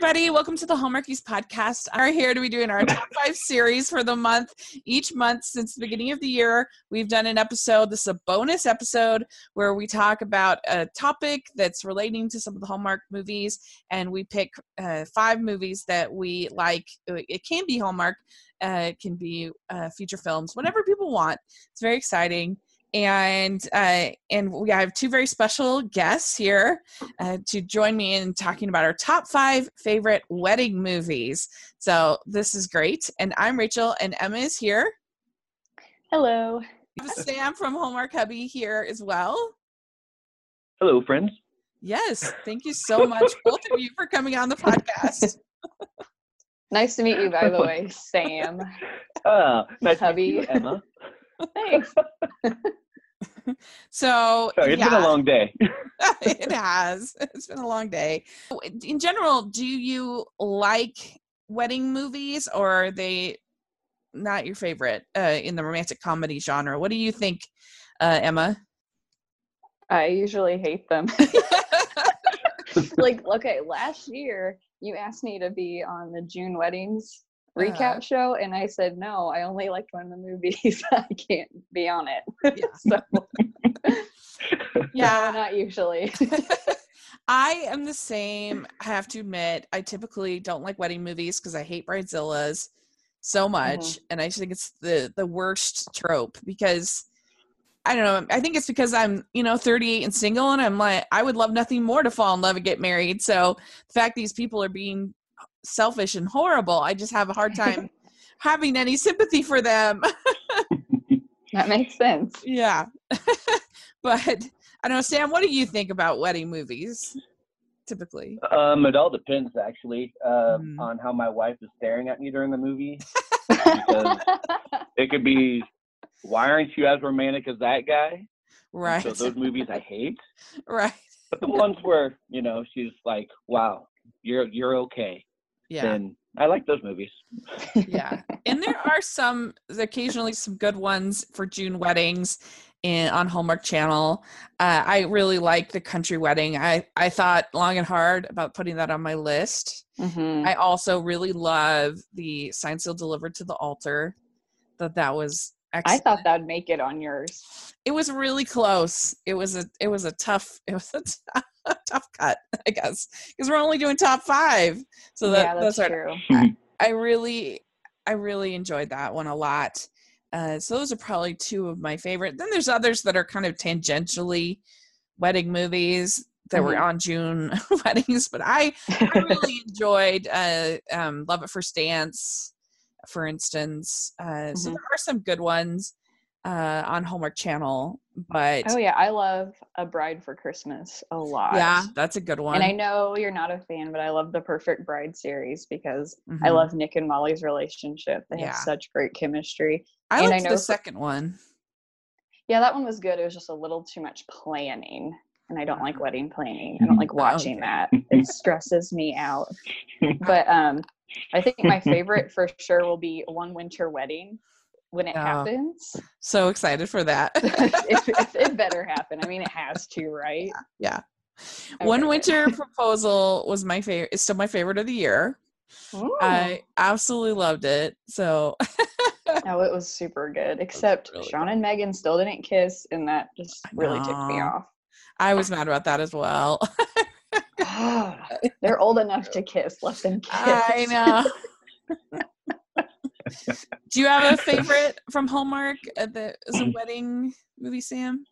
everybody. Welcome to the Hallmarkies podcast. We're here to be doing our top five series for the month. Each month since the beginning of the year, we've done an episode. This is a bonus episode where we talk about a topic that's relating to some of the Hallmark movies, and we pick uh, five movies that we like. It can be Hallmark, uh, it can be uh, feature films, whatever people want. It's very exciting and uh, and we have two very special guests here uh, to join me in talking about our top five favorite wedding movies. So this is great, and I'm Rachel, and Emma is here. Hello. Sam from Hallmark Hubby here as well. Hello, friends. Yes, thank you so much, both of you, for coming on the podcast. nice to meet you, by the way, Sam. Uh, nice Hubby. to meet you, Emma. Thanks. so Sorry, it's yeah. been a long day. it has. It's been a long day. In general, do you like wedding movies or are they not your favorite uh, in the romantic comedy genre? What do you think, uh, Emma? I usually hate them. like, okay, last year you asked me to be on the June weddings recap uh, show and i said no i only liked one of the movies i can't be on it yeah. so yeah no, not usually i am the same i have to admit i typically don't like wedding movies because i hate bridezillas so much mm-hmm. and i think it's the the worst trope because I don't know. I think it's because I'm, you know, 38 and single, and I'm like, I would love nothing more to fall in love and get married. So the fact these people are being selfish and horrible. I just have a hard time having any sympathy for them. that makes sense. Yeah. but I don't know, Sam, what do you think about wedding movies typically? Um, it all depends actually, uh, mm. on how my wife is staring at me during the movie. it could be, why aren't you as romantic as that guy? Right. So those movies I hate. Right. But the ones where, you know, she's like, wow, you're you're okay yeah. then I like those movies. yeah. And there are some occasionally some good ones for June weddings in on Hallmark Channel. Uh, I really like the country wedding. I I thought long and hard about putting that on my list. Mm-hmm. I also really love the sign seal delivered to the altar. That that was Excellent. I thought that'd make it on yours. It was really close. It was a it was a tough it was a, t- a tough cut, I guess, because we're only doing top five. So that, yeah, that's, that's true. I, I, really I really enjoyed that one a lot. Uh, so those are probably two of my favorite. Then there's others that are kind of tangentially wedding movies that mm-hmm. were on June weddings, but I I really enjoyed uh, um, Love at First Dance for instance. Uh, mm-hmm. So there are some good ones uh, on Hallmark Channel, but oh yeah, I love A Bride for Christmas a lot. Yeah, that's a good one. And I know you're not a fan, but I love the Perfect Bride series because mm-hmm. I love Nick and Molly's relationship. They yeah. have such great chemistry. I liked I know the second one. Yeah, that one was good. It was just a little too much planning and I don't like wedding planning. I don't like watching that. It stresses me out. But um I think my favorite for sure will be One Winter Wedding when it oh, happens. So excited for that. it, it, it, better happen. I mean, it has to, right? Yeah. Okay. One Winter Proposal was my favorite. It's still my favorite of the year. Ooh. I absolutely loved it. So. oh, it was super good. Except really Sean good. and Megan still didn't kiss, and that just really took me off. I was mad about that as well. They're old enough to kiss. Let them kiss. I know. Do you have a favorite from Hallmark uh, that is a wedding movie, Sam?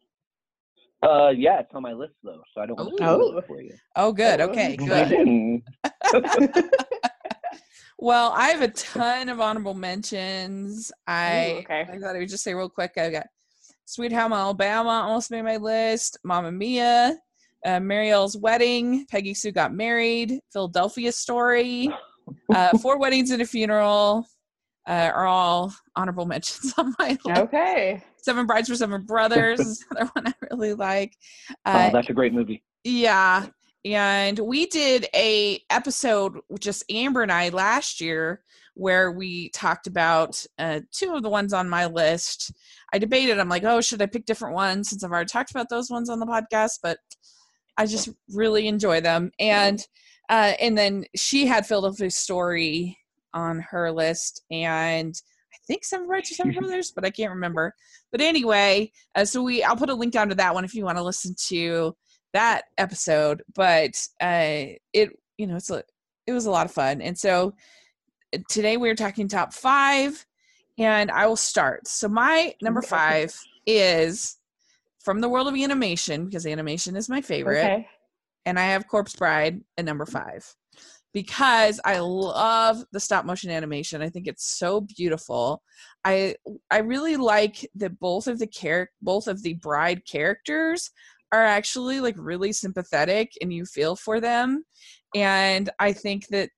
Uh, yeah, it's on my list though, so I don't want to oh. for you. Oh, good. Okay, good. well, I have a ton of honorable mentions. I Ooh, okay. I thought I would just say real quick. I got Sweet Home Alabama almost made my list. Mamma Mia, uh, Muriel's wedding, Peggy Sue got married, Philadelphia story, uh, four weddings and a funeral uh, are all honorable mentions on my list. Okay. Seven Brides for Seven Brothers, another one I really like. Uh, oh, that's a great movie. Yeah, and we did a episode just Amber and I last year where we talked about uh, two of the ones on my list. I debated. I'm like, oh, should I pick different ones since I've already talked about those ones on the podcast? But I just really enjoy them. And uh, and then she had Philadelphia Story on her list, and I think Seven or Seven Brothers, but I can't remember. But anyway, uh, so we I'll put a link down to that one if you want to listen to that episode. But uh, it you know it's a it was a lot of fun, and so uh, today we are talking top five, and I will start. So my number five is from the world of animation because animation is my favorite. Okay. And I have Corpse Bride at number five because I love the stop motion animation. I think it's so beautiful. I I really like that both of the char- both of the bride characters are actually like really sympathetic and you feel for them. And I think that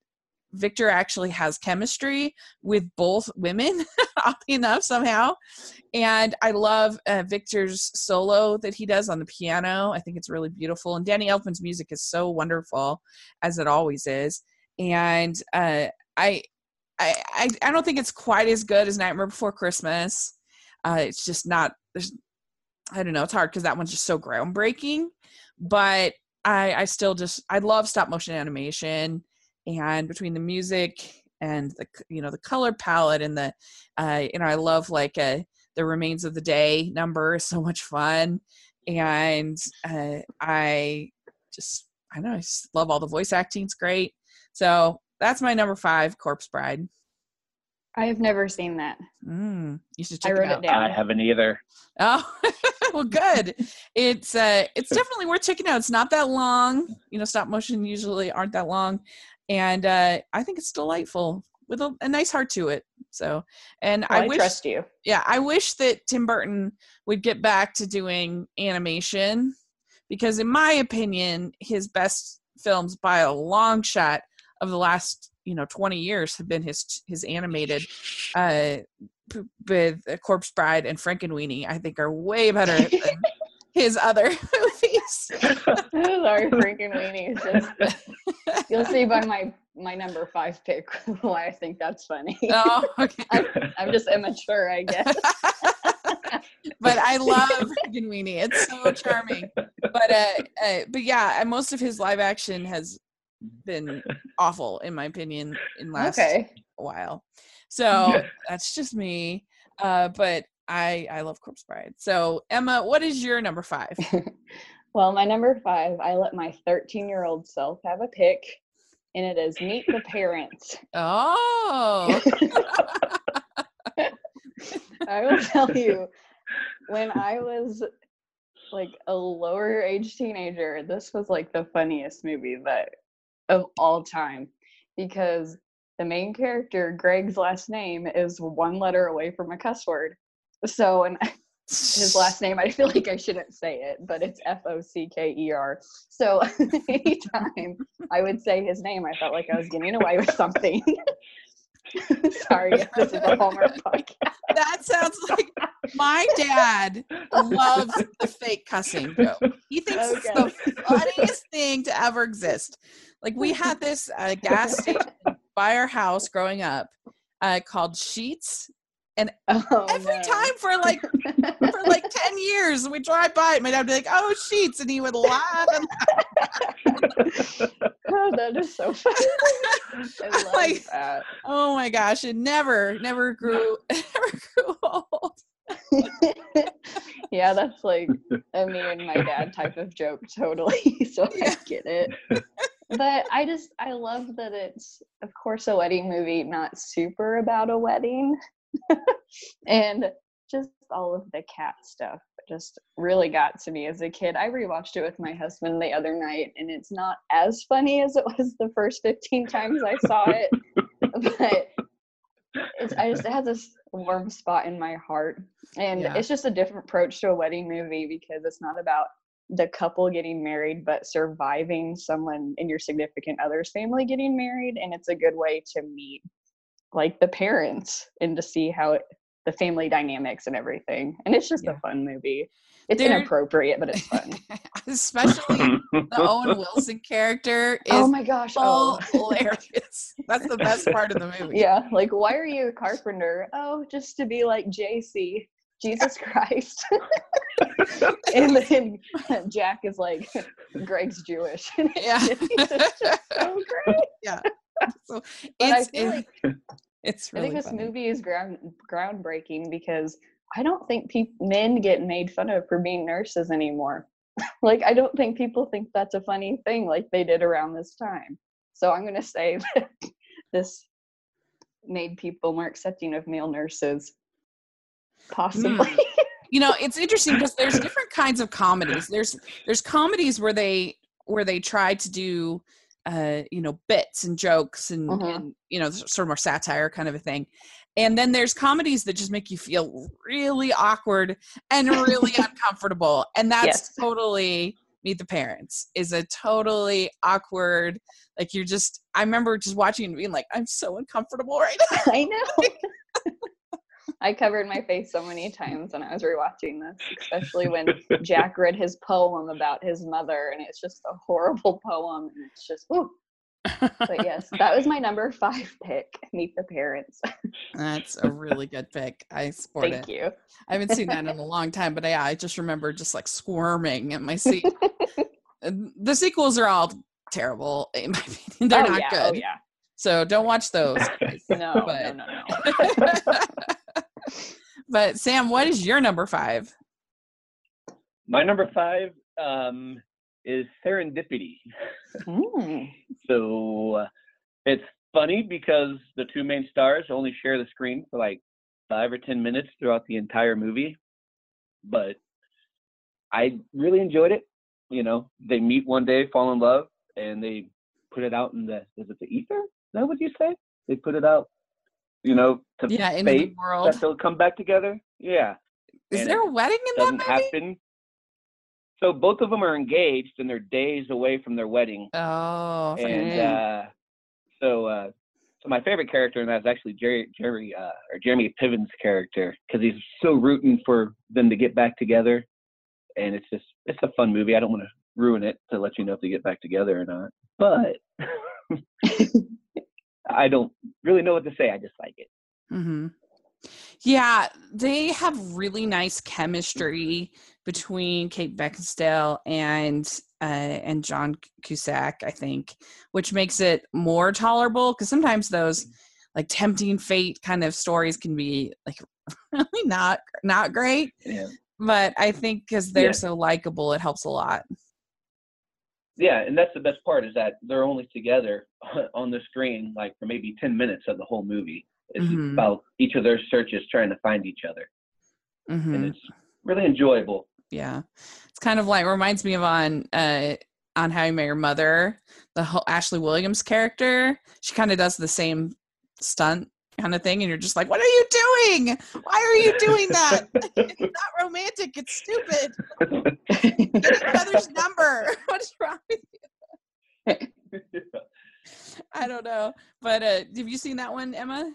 Victor actually has chemistry with both women, oddly enough, somehow. And I love uh, Victor's solo that he does on the piano. I think it's really beautiful. And Danny Elfman's music is so wonderful, as it always is. And uh, I, I, I don't think it's quite as good as Nightmare Before Christmas. Uh, it's just not. There's, I don't know. It's hard because that one's just so groundbreaking. But I, I still just I love stop motion animation and between the music and the you know the color palette and the uh you know i love like uh the remains of the day number is so much fun. And uh i just i know i just love all the voice acting it's great. So that's my number five corpse bride. I have never seen that. Mm, you should check I wrote it, it down. I haven't either. Oh well good. It's uh it's definitely worth checking out. It's not that long. You know stop motion usually aren't that long and uh, I think it's delightful with a, a, nice heart to it. So, and well, I, I wish, trust you. Yeah, I wish that Tim Burton would get back to doing animation because, in my opinion, his best films by a long shot of the last you know 20 years have been his his animated uh with corpse bride and frankenweenie i think are way better than his other movies. Sorry, freaking weenies. Just, you'll see by my my number five pick why I think that's funny. Oh, okay. I'm, I'm just immature, I guess. but I love freaking weenie. It's so charming. But uh, uh, but yeah, most of his live action has been awful in my opinion in last okay. while. So that's just me. Uh, but I I love Corpse Bride. So Emma, what is your number five? well, my number five, I let my 13 year old self have a pick, and it is Meet the Parents. Oh. I will tell you, when I was like a lower age teenager, this was like the funniest movie that of all time because the main character, Greg's last name, is one letter away from a cuss word. So, and his last name, I feel like I shouldn't say it, but it's F O C K E R. So anytime I would say his name, I felt like I was getting away with something. Sorry if this is a Hallmark podcast. That sounds like my dad loves the fake cussing joke. He thinks okay. it's the funniest thing to ever exist. Like we had this uh, gas station by our house growing up uh, called Sheetz and oh, every no. time for like for like 10 years we drive by it, my dad would be like, oh sheets," and he would laugh and laugh. oh, that is so funny. like, that. Oh my gosh, it never, never grew never grew old. yeah, that's like a me and my dad type of joke, totally. so yeah. I get it. But I just I love that it's of course a wedding movie, not super about a wedding. and just all of the cat stuff just really got to me as a kid. I rewatched it with my husband the other night, and it's not as funny as it was the first 15 times I saw it, but it's I just it has this warm spot in my heart, and yeah. it's just a different approach to a wedding movie because it's not about the couple getting married, but surviving someone in your significant other's family getting married, and it's a good way to meet like the parents and to see how it, the family dynamics and everything. And it's just yeah. a fun movie. It's They're, inappropriate, but it's fun. Especially the Owen Wilson character oh is oh my gosh, oh. hilarious. That's the best part of the movie. Yeah, like why are you a carpenter? Oh, just to be like JC. Jesus Christ. and then Jack is like, Greg's Jewish. yeah. so great. Yeah. So I it's, it- like it's I really think this funny. movie is ground groundbreaking because I don't think peop men get made fun of for being nurses anymore. like I don't think people think that's a funny thing like they did around this time. So I'm gonna say that this made people more accepting of male nurses. Hmm. Possibly. you know it's interesting because there's different kinds of comedies there's there's comedies where they where they try to do uh you know bits and jokes and, Mhm. and you know sort of more satire kind of a thing and then there's comedies that just make you feel really awkward and really uncomfortable and that's Yes. totally meet the parents is a totally awkward like you're just i remember just watching and being like i'm so uncomfortable right now I know. I covered my face so many times when I was rewatching this, especially when Jack read his poem about his mother, and it's just a horrible poem, and it's just, ooh. But yes, that was my number five pick. Meet the Parents. that's a really good pick i support it Thank you. I haven't seen that in a long time, but yeah, I just remember just like squirming in my seat. The sequels are all terrible, in my opinion. They're oh, not yeah, oh, good. Oh yeah. So don't watch those. guys. No, But- no, no, no. But Sam, what is your number five? My number five um, is Serendipity. Mm. So uh, it's funny because the two main stars only share the screen for like five or ten minutes throughout the entire movie, but I really enjoyed it. You know, they meet one day, fall in love, and they put it out in the is it the ether? Is that what you say? They put it out, you know, to Yeah, into the world. that they'll come back together. Yeah, Is and there a wedding in that doesn't movie? happen. So both of them are engaged, and they're days away from their wedding Oh, and uh, so uh, so my favorite character in that is actually Jerry Jerry uh, or Jeremy Piven's character because he's so rooting for them to get back together, and it's just it's a fun movie. I don't want to ruin it to let you know if they get back together or not, but I don't really know what to say. I just like it. hmm Yeah, they have really nice chemistry between Kate Beckinsale and uh, and John Cusack, I think, which makes it more tolerable. Because sometimes those like tempting fate kind of stories can be like really not not great. Yeah. But I think because they're Yeah. so likable, it helps a lot. Yeah, and that's the best part is that they're only together on the screen like for maybe ten minutes of the whole movie. It's Mhm. about each of their searches trying to find each other, hmm and it's really enjoyable. Yeah, it's kind of like reminds me of on uh on How You Met Your Mother, the whole Ashley Williams character. She kind of does the same stunt kind of thing, and you're just like, "What are you doing? Why are you doing that? it's not romantic. It's stupid. Get each other's number. What's wrong with you?" I don't know, but uh have you seen that one, Emma?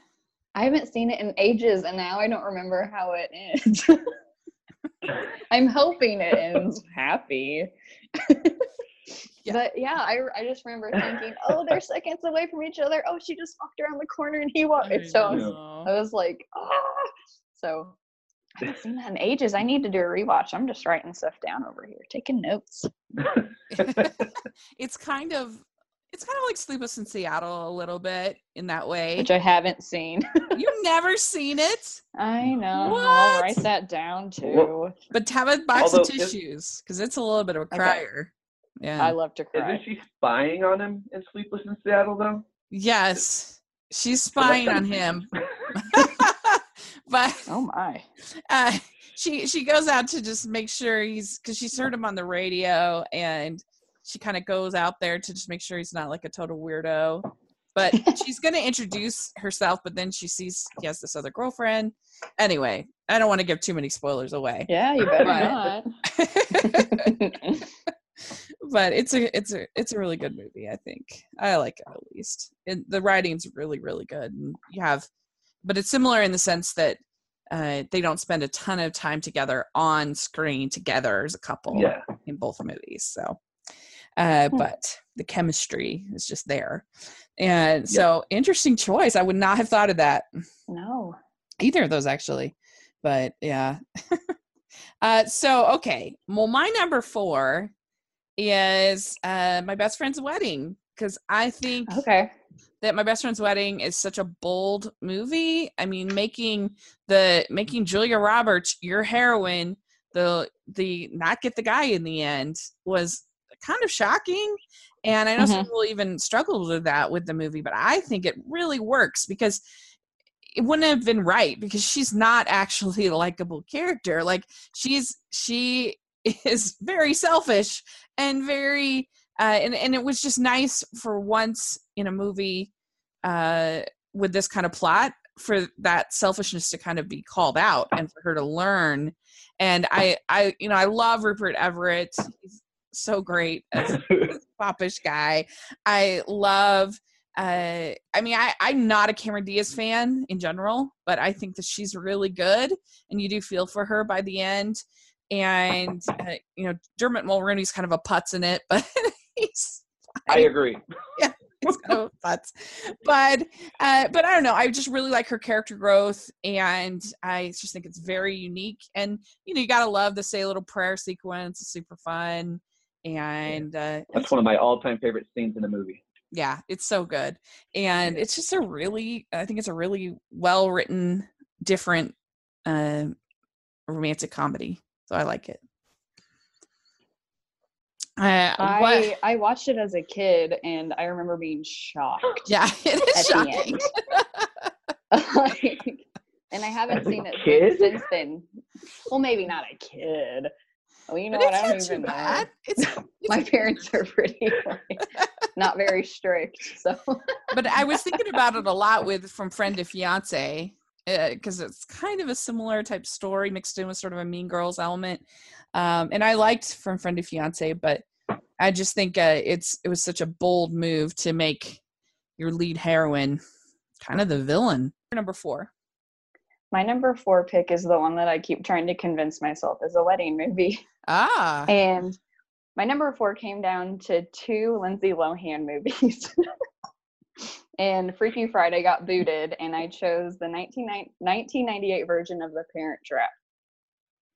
I haven't seen it in ages, and now I don't remember how it ends. I'm hoping it ends happy. Yeah. But yeah, I, I just remember thinking, oh, they're seconds away from each other. Oh, she just walked around the corner and he walked. I So I was. I was like, ah. So I haven't seen that in ages. I need to do a rewatch. I'm just writing stuff down over here, taking notes. it's kind of it's kind of like Sleepless in Seattle a little bit in that way. Which I haven't seen. You've never seen it, I know. I'll write that down too. but have a box Although of tissues because it's a little bit of a Okay. crier. Yeah. I love to cry. Isn't she spying on him in Sleepless in Seattle though? yes, she's spying on him, but Oh my. uh, she she goes out to just make sure he's because she's heard him on the radio and she kind of goes out there to just make sure he's not like a total weirdo but she's going to introduce herself but then she sees he has this other girlfriend anyway i don't want to give too many spoilers away Yeah, you better Right. not. But it's a it's a it's a really good movie i think i like it at least and the writing's really really good and you have but it's similar in the sense that uh, they don't spend a ton of time together on screen together as a couple Yeah. in both movies so uh, Hmm. but the chemistry is just there and so interesting choice i would not have thought of that no. either of those actually but yeah. uh, so okay, well, my number four is uh, my best friend's wedding because I think Okay. that my best friend's wedding is such a bold movie. I mean, making the making Julia Roberts your heroine, the the not get the guy in the end was kind of shocking. And I know some Mhm. people even struggled with that with the movie, but I think it really works because it wouldn't have been right because she's not actually a likable character. Like she's she is very selfish and very uh, and and it was just nice for once in a movie uh, with this kind of plot for that selfishness to kind of be called out and for her to learn. And I I you know I love Rupert Everett. He's so great as guy. I love. Uh, I mean, I, I'm not a Cameron Diaz fan in general, but I think that she's really good, and you do feel for her by the end. And uh, you know, Dermot Mulroney's kind of a putz in it, but he's I agree. Yeah, he's kind of a putz. But uh, but I don't know. I just really like her character growth, and I just think it's very unique. And you know, you gotta love the "Say a Little Prayer" sequence. It's super fun, and uh, That's one of my all-time favorite scenes in a movie. yeah it's so good and it's just a really i think it's a really well written different uh, romantic comedy so i like it uh, what, I I watched it as a kid and I remember being shocked. yeah it is shocking like, and I haven't seen it kid? since then. Well, maybe not a kid. Well, you know but what? I not don't even know. bad it's, My parents are pretty like, not very strict, so but i was thinking about it a lot with from friend to fiance because it's kind of a similar type story mixed in with sort of a mean girls element um, and i liked from friend to fiance but i just think uh, it's it was such a bold move to make your lead heroine kind of the villain number four my number four pick is the one that I keep trying to convince myself is a wedding movie. ah And my number four came down to two Lindsay Lohan movies. and Freaky Friday got booted, and I chose the 19, 1998 version of The Parent Trap.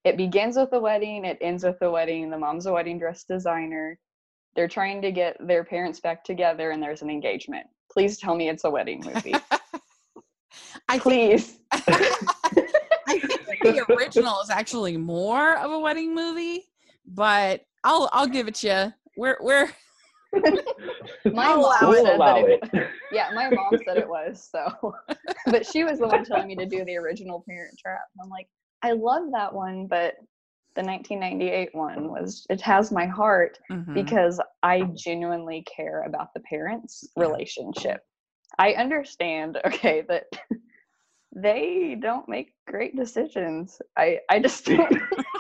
It begins with a wedding, it ends with a wedding. The mom's a wedding dress designer. They're trying to get their parents back together, and there's an engagement. Please tell me it's a wedding movie. I think, Please. I think the original is actually more of a wedding movie, but I'll I'll give it to you. We're we're My I'll mom said that it, it. yeah, my mom said it was so, but she was the one telling me to do the original Parent Trap. And I'm like, I love that one, but the 1998 one was it has my heart Mhm. because I genuinely care about the parents' relationship. I understand, okay, that they don't make great decisions. I I just don't.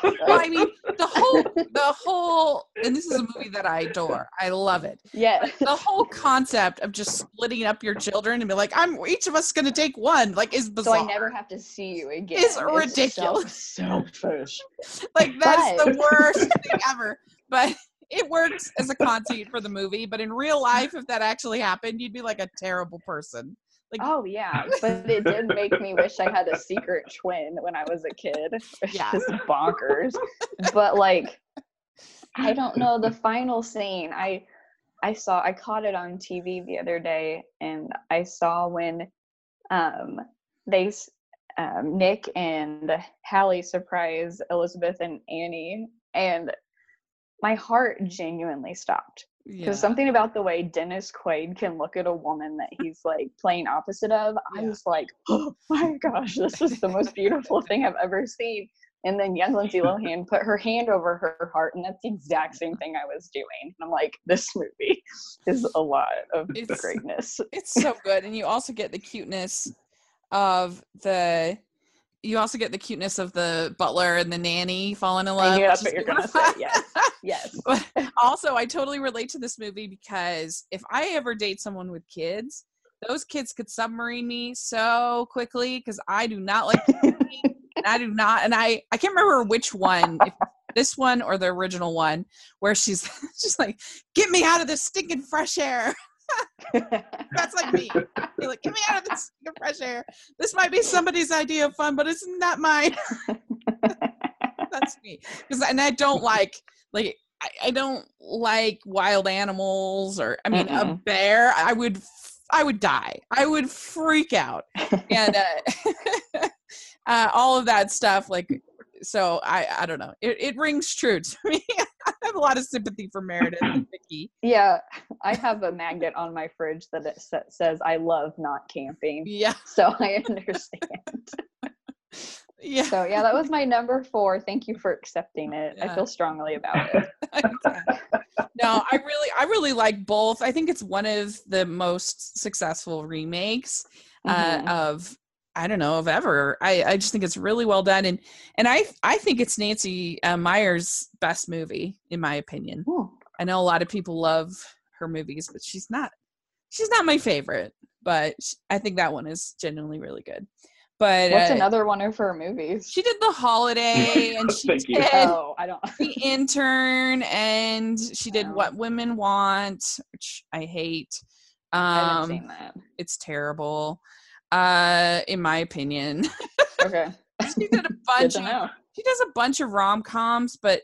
well, I mean the whole the whole and this is a movie that I adore. I love it. yeah. The whole concept of just splitting up your children and be like, I'm each of us gonna take one, like is So. I never have to see you again. It's so ridiculous. selfish. like that's the worst thing ever. But it works as a concept for the movie. But in real life, if that actually happened, you'd be like a terrible person. Like Oh yeah, but it did make me wish I had a secret twin when I was a kid. It's Yeah. just bonkers. But like I don't know the final scene. I I saw I caught it on TV the other day and I saw when um they um, Nick and Hallie surprise Elizabeth and Annie and my heart genuinely stopped yeah. because something about the way Dennis Quaid can look at a woman that he's like playing opposite of, I Yeah. was like, oh my gosh, this is the most beautiful thing I've ever seen. And then young Lindsay Lohan put her hand over her heart, and that's the exact same thing I was doing. And I'm like, this movie is a lot of It's- greatness. it's so good and you also get the cuteness of the you also get the cuteness of the butler and the nanny falling in love. knew that's what you're gonna say, yes. Yes. Also, I totally relate to this movie because if I ever date someone with kids, those kids could submarine me so quickly because I do not like and I do not, and I I can't remember which one, if this one or the original one, where she's just like, "Get me out of this stinking fresh air." That's like me. You're like, get me out of this fresh air. This might be somebody's idea of fun, but it's not mine. That's me. Because and I don't like like I, I don't like wild animals or I mean Mm-mm. a bear. I would I would die. I would freak out. And uh, uh all of that stuff like so I I don't know. It it rings true to me. I have a lot of sympathy for Meredith and Vicky. yeah, I have a magnet on my fridge that it sa- says I love not camping. Yeah. So I understand. Yeah. So yeah, that was my number four. Thank you for accepting it. I feel strongly about it. no, I really, I really like both. I think it's one of the most successful remakes uh, Mhm. of I don't know of ever. I, I just think it's really well done, and and I I think it's Nancy uh, Meyer's best movie in my opinion. Ooh. I know a lot of people love her movies, but she's not she's not my favorite. But sh- I think that one is genuinely really good. But What's uh, another one of her movies? she did the holiday, and she Thank you. did oh, I don't. the intern and she did what women want which i hate I haven't um seen that. it's terrible uh in my opinion Okay. she did a bunch of she does a bunch of rom-coms but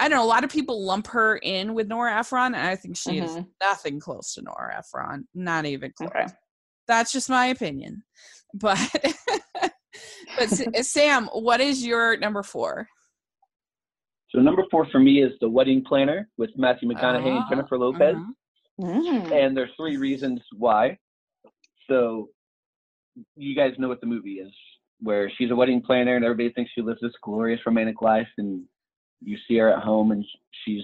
i don't know a lot of people lump her in with nora ephron and i think she is Mhm. nothing close to nora ephron not even close Okay. that's just my opinion but but sam what is your number four So number four for me is The Wedding Planner with Matthew McConaughey and Ah, Jennifer Lopez. mhm. Mm. And there's three reasons why. So you guys know what the movie is, where she's a wedding planner and everybody thinks she lives this glorious romantic life, and you see her at home and she's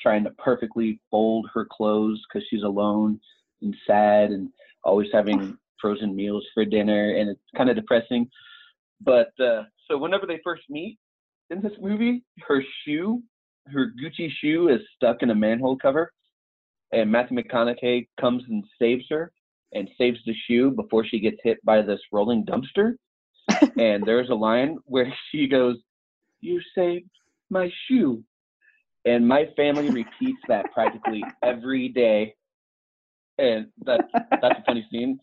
trying to perfectly fold her clothes because she's alone and sad and always having frozen meals for dinner, and it's kind of depressing. But uh, so whenever they first meet in this movie, her shoe, her Gucci shoe, is stuck in a manhole cover and Matthew McConaughey comes and saves her and saves the shoe before she gets hit by this rolling dumpster. and there's a line where she goes, "You saved my shoe," and my family repeats that practically every day, and that that's a funny scene.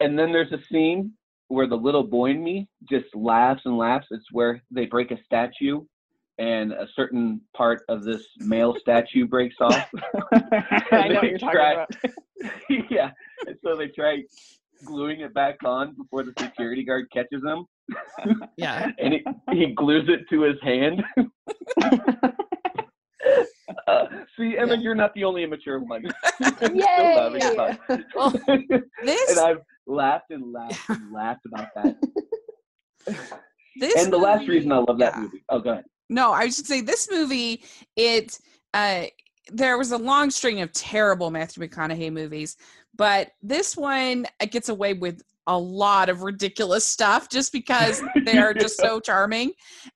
And then there's a scene where the little boy in me just laughs and laughs. It's where they break a statue, and a certain part of this male statue breaks off. I know what you're talking try- about. yeah. And so they try gluing it back on before the security guard catches him. yeah And he, he glues it to his hand. Uh, see, Emma, you're not the only immature one. Yay! Well, this and I've laughed and laughed and laughed about that. this and the last reason I love that yeah. movie. Oh, go ahead. No, I should say this movie. It uh, there was a long string of terrible Matthew McConaughey movies, but this one it gets away with a lot of ridiculous stuff just because they are just so charming.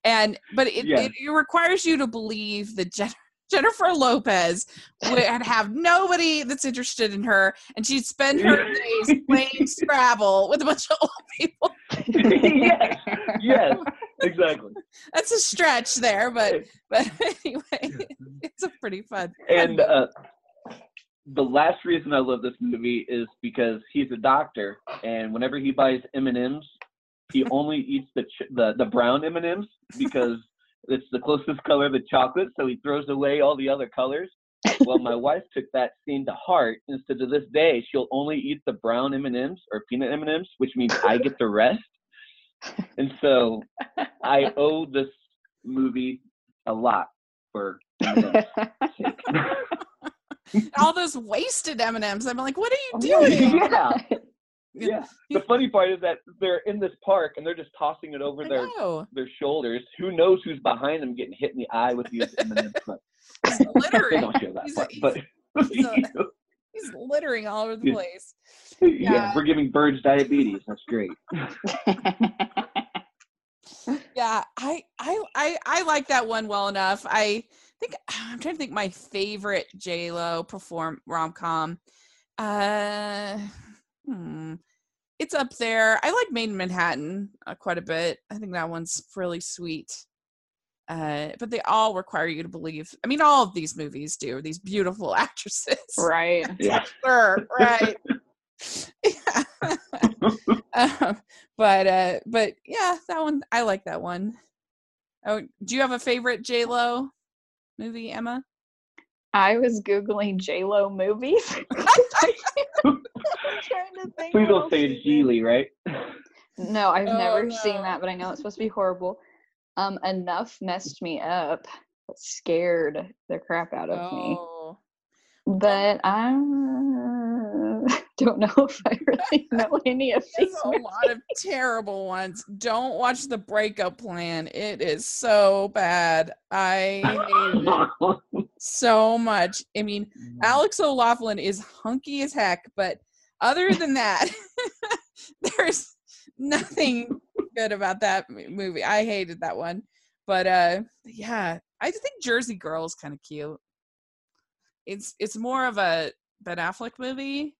And but it, Yeah. it, it requires you to believe that Jen- Jennifer Lopez would have nobody that's interested in her, and she'd spend her days playing Scrabble with a bunch of old people. yes, yes, exactly. That's a stretch there, but but anyway, it's a pretty fun. And uh, the last reason I love this movie is because he's a doctor, and whenever he buys M and M's, he only eats the ch- the the brown M and M's because it's the closest color to chocolate. So he throws away all the other colors. Well, my wife took that scene to heart, and so to this day, she'll only eat the brown M and M's or peanut M and M's, which means I get the rest. And so I owe this movie a lot for all those wasted M and M's. I'm like, what are you Oh, doing? yeah. Yeah. The funny part is that they're in this park and they're just tossing it over I their know. their shoulders. Who knows who's behind them getting hit in the eye with these M&Ms? But He's they don't show that He's- part. But a- He's littering all over the place. yeah, yeah. we're giving birds diabetes. That's great. Yeah, I I I I like that one well enough. I think I'm trying to think my favorite J Lo perform rom com. Uh, hmm. It's up there. I like Maid in Manhattan uh, quite a bit. I think that one's really sweet. Uh, but they all require you to believe. I mean, all of these movies do. These beautiful actresses, right? Yeah. sure, right. yeah. um, but uh, but yeah, that one I like that one. Oh, do you have a favorite J Lo movie, Emma? I was googling J Lo movies. I'm trying to think Please don't say it's. Gigli, right? No, I've Oh, never no. seen that, but I know it's supposed to be horrible. Um, enough messed me up. Scared the crap out of me. Oh, But I don't know if I really know any of there's these. a lot of terrible ones. Don't watch the back-up plan. It is so bad. I so much. I mean, Alex O'Loughlin is hunky as heck, but other than that, there's nothing good about that movie. I hated that one. But uh yeah, I think Jersey Girl is kind of cute. It's it's more of a Ben Affleck movie,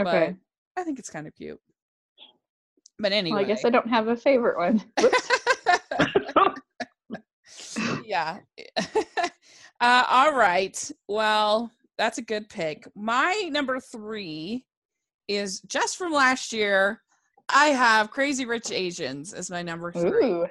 Okay. but I think it's kind of cute. But anyway, Well, I guess I don't have a favorite one. Yeah. uh, all right. Well, that's a good pick. My number three is just from last year. I have Crazy Rich Asians as my number three Ooh.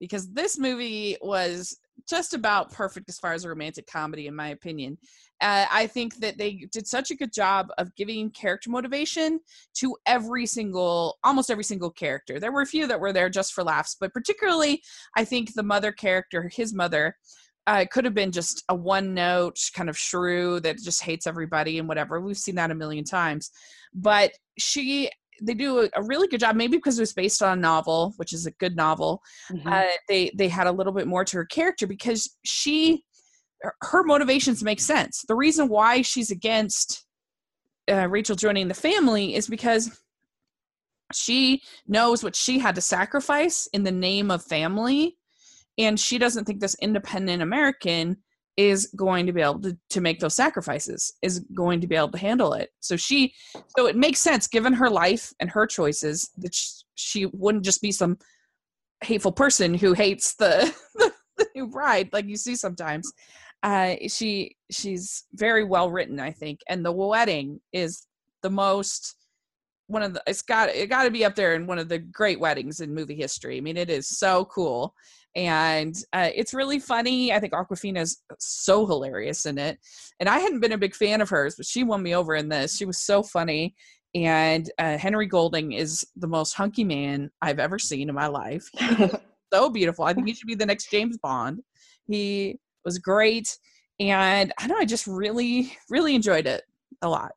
because this movie was just about perfect as far as a romantic comedy, in my opinion. Uh, I think that they did such a good job of giving character motivation to every single, almost every single character. There were a few that were there just for laughs, but particularly, I think the mother character, his mother, uh, could have been just a one note kind of shrew that just hates everybody and whatever. We've seen that a million times. But she, they do a, really good job, maybe because it was based on a novel, which is a good novel Mhm. uh, they they had a little bit more to her character because she her- her motivations make sense. The reason why she's against uh, Rachel joining the family is because she knows what she had to sacrifice in the name of family, and she doesn't think this independent American is going to be able to, to make those sacrifices is going to be able to handle it. So she so it makes sense given her life and her choices that sh- she wouldn't just be some hateful person who hates the, the new bride like you see sometimes. Uh she she's very well written i think and the wedding is the most one of the it's got it got to be up there in one of the great weddings in movie history. I mean it is so cool and uh, it's really funny i think Awkwafina is so hilarious in it and i hadn't been a big fan of hers but she won me over in this she was so funny and uh, henry golding is the most hunky man i've ever seen in my life so beautiful. I think he should be the next James Bond. He was great, and I know I just really, really enjoyed it a lot.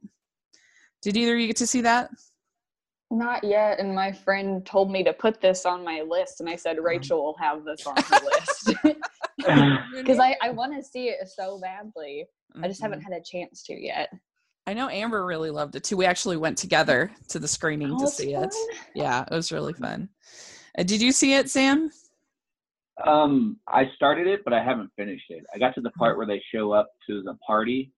Did either of you get to see that? Not yet. And my friend told me to put this on my list, and I said Rachel will have this on her list because I, I want to see it so badly. I just haven't Mhm. had a chance to yet. I know Amber really loved it too. We actually went together to the screening Oh, to it's see it. Yeah, it was really fun. Uh, did you see it, Sam? Um, I started it, but I haven't finished it. I got to the Mm-hmm. part where they show up to the party,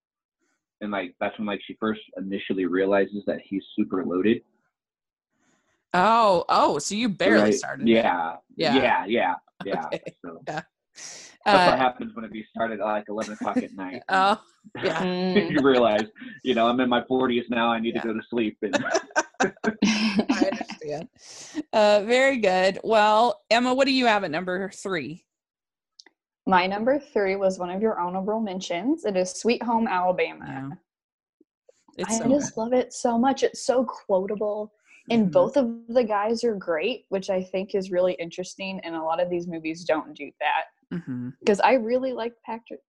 and like that's when like she first initially realizes that he's super loaded. Oh, oh, so you barely right? started. Yeah, Yeah. yeah, yeah, yeah. Okay. So Yeah. that's what Uh, happens when it be started at like eleven o'clock at night. oh, yeah. You realize, you know, I'm in my forties now. I need Yeah. to go to sleep. And I understand. Uh, very good. Well, Emma, what do you have at number three? My number three was one of your honorable mentions. It is Sweet Home Alabama. Yeah. It's I so just love it so much. It's so quotable. And Mhm. both of the guys are great, which I think is really interesting. And a lot of these movies don't do that. Because I really like Patrick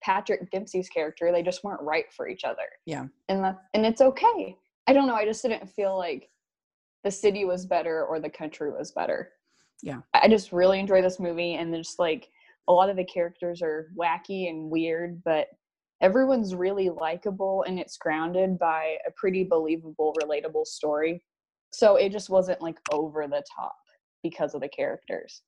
Patrick Dempsey's character. They just weren't right for each other. Yeah. And that and it's okay. I don't know. I just didn't feel like the city was better or the country was better. Yeah. I I just really enjoy this movie and just like a lot of the characters are wacky and weird, but everyone's really likable and it's grounded by a pretty believable, relatable story. So it just wasn't like over the top because of the characters.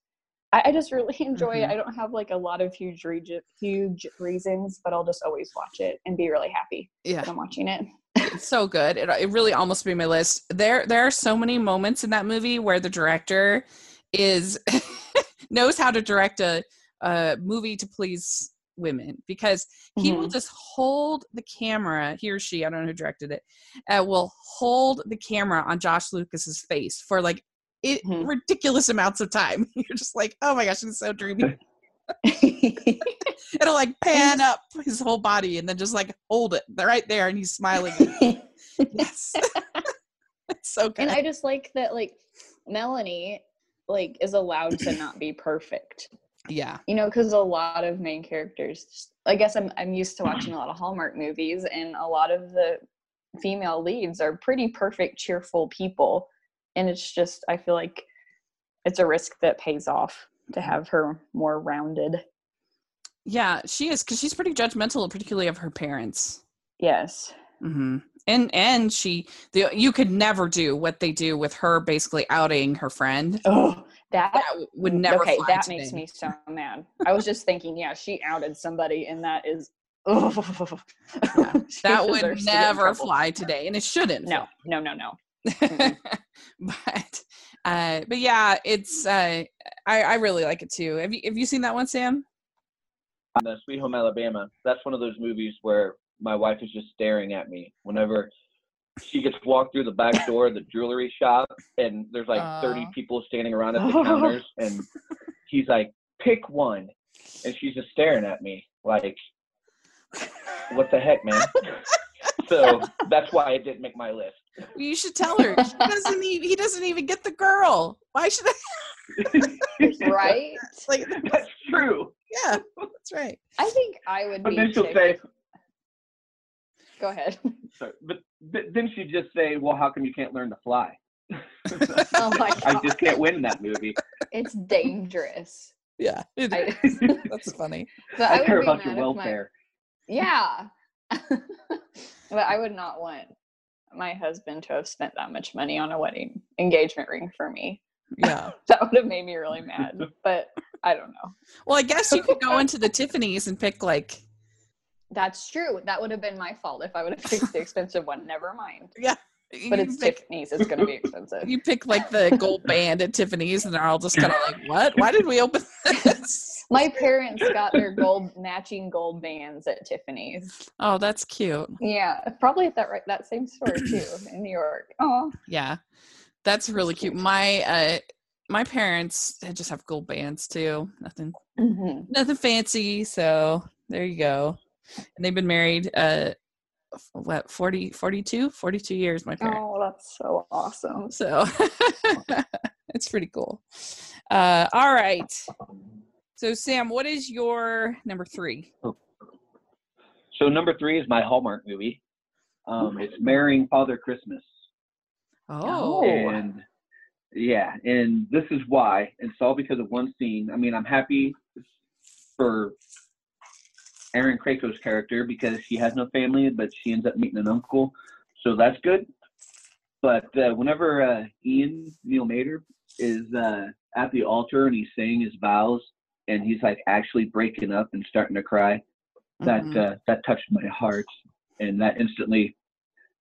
I, I just really enjoy it. Mhm. I don't have like a lot of huge regi- huge reasons, but I'll just always watch it and be really happy Yeah. I'm watching it. it's so good. It, it really almost made my list. There there are so many moments in that movie where the director is knows how to direct a a movie to please women because he will Mhm. just hold the camera he or she i don't know who directed it uh, will hold the camera on josh lucas's face for like it, Mhm. ridiculous amounts of time you're just like oh my gosh it's so dreamy it'll like pan up his whole body and then just like hold it right there and he's smiling yes it's so good and I just like that like Melanie like is allowed to not be perfect. Yeah You know, because a lot of main characters I guess I'm I'm used to watching a lot of Hallmark movies and a lot of the female leads are pretty perfect, cheerful people. And it's just I feel like it's a risk that pays off to have her more rounded. yeah she is because she's pretty judgmental particularly of her parents Yes. hmm And and she, the, you could never do what they do with her, basically outing her friend. Oh, that That would never. okay fly that today. makes me so mad i was just thinking yeah she outed somebody and that is oh That would never fly today, and it shouldn't. no no no no fly. but, uh, but yeah, it's. Uh, I I really like it too. Have you Have you seen that one, Sam? on uh, Sweet Home Alabama, that's one of those movies where my wife is just staring at me whenever she gets walked through the back door of the jewelry shop and there's like 30 people standing around at the oh. counters and he's like, pick one. And she's just staring at me like, what the heck, man? so that's why I didn't make my list. You should tell her. She doesn't even. He doesn't even get the girl. Why should I? right Like, That's true. yeah, that's right. i think i would But be then she'll say, go ahead sorry, but th- then she'd just say, well, how come you can't learn to fly? oh my I just can't win in that movie. it's dangerous Yeah, it I, that's funny. but I I care about your mad if my- welfare. Yeah. but I would not want my husband to have spent that much money on a wedding engagement ring for me. Yeah. That would have made me really mad. But I don't know. Well, I guess you could go into the Tiffany's and pick like That's true. That would have been my fault if I would have picked the expensive one. Never mind. you But it's pick, Tiffany's. It's going to be expensive. you pick like the gold band at Tiffany's, and they're all just kind of like, "What? Why did we open this?" My parents got their gold matching gold bands at Tiffany's. Oh, that's cute. Yeah, probably at that right that same store too in New York. Oh, Yeah, that's really cute. My uh, my parents they just have gold bands too. Nothing, Mhm. nothing fancy. So there you go. And they've been married uh, what 40, 42? 42 years. My parents. oh, that's so awesome. So it's pretty cool. Uh, all right. So Sam, what is your number three? So number three is my Hallmark movie. Um, it's Marrying Father Christmas. Oh, And yeah, and this is why. And it's all because of one scene. I mean, I'm happy for Erin Krakow's character because she has no family, but she ends up meeting an uncle. So that's good. But uh, whenever uh, Ian Niall Matter is uh, at the altar and he's saying his vows and he's like actually breaking up and starting to cry, that Mhm. uh, that touched my heart, and that instantly,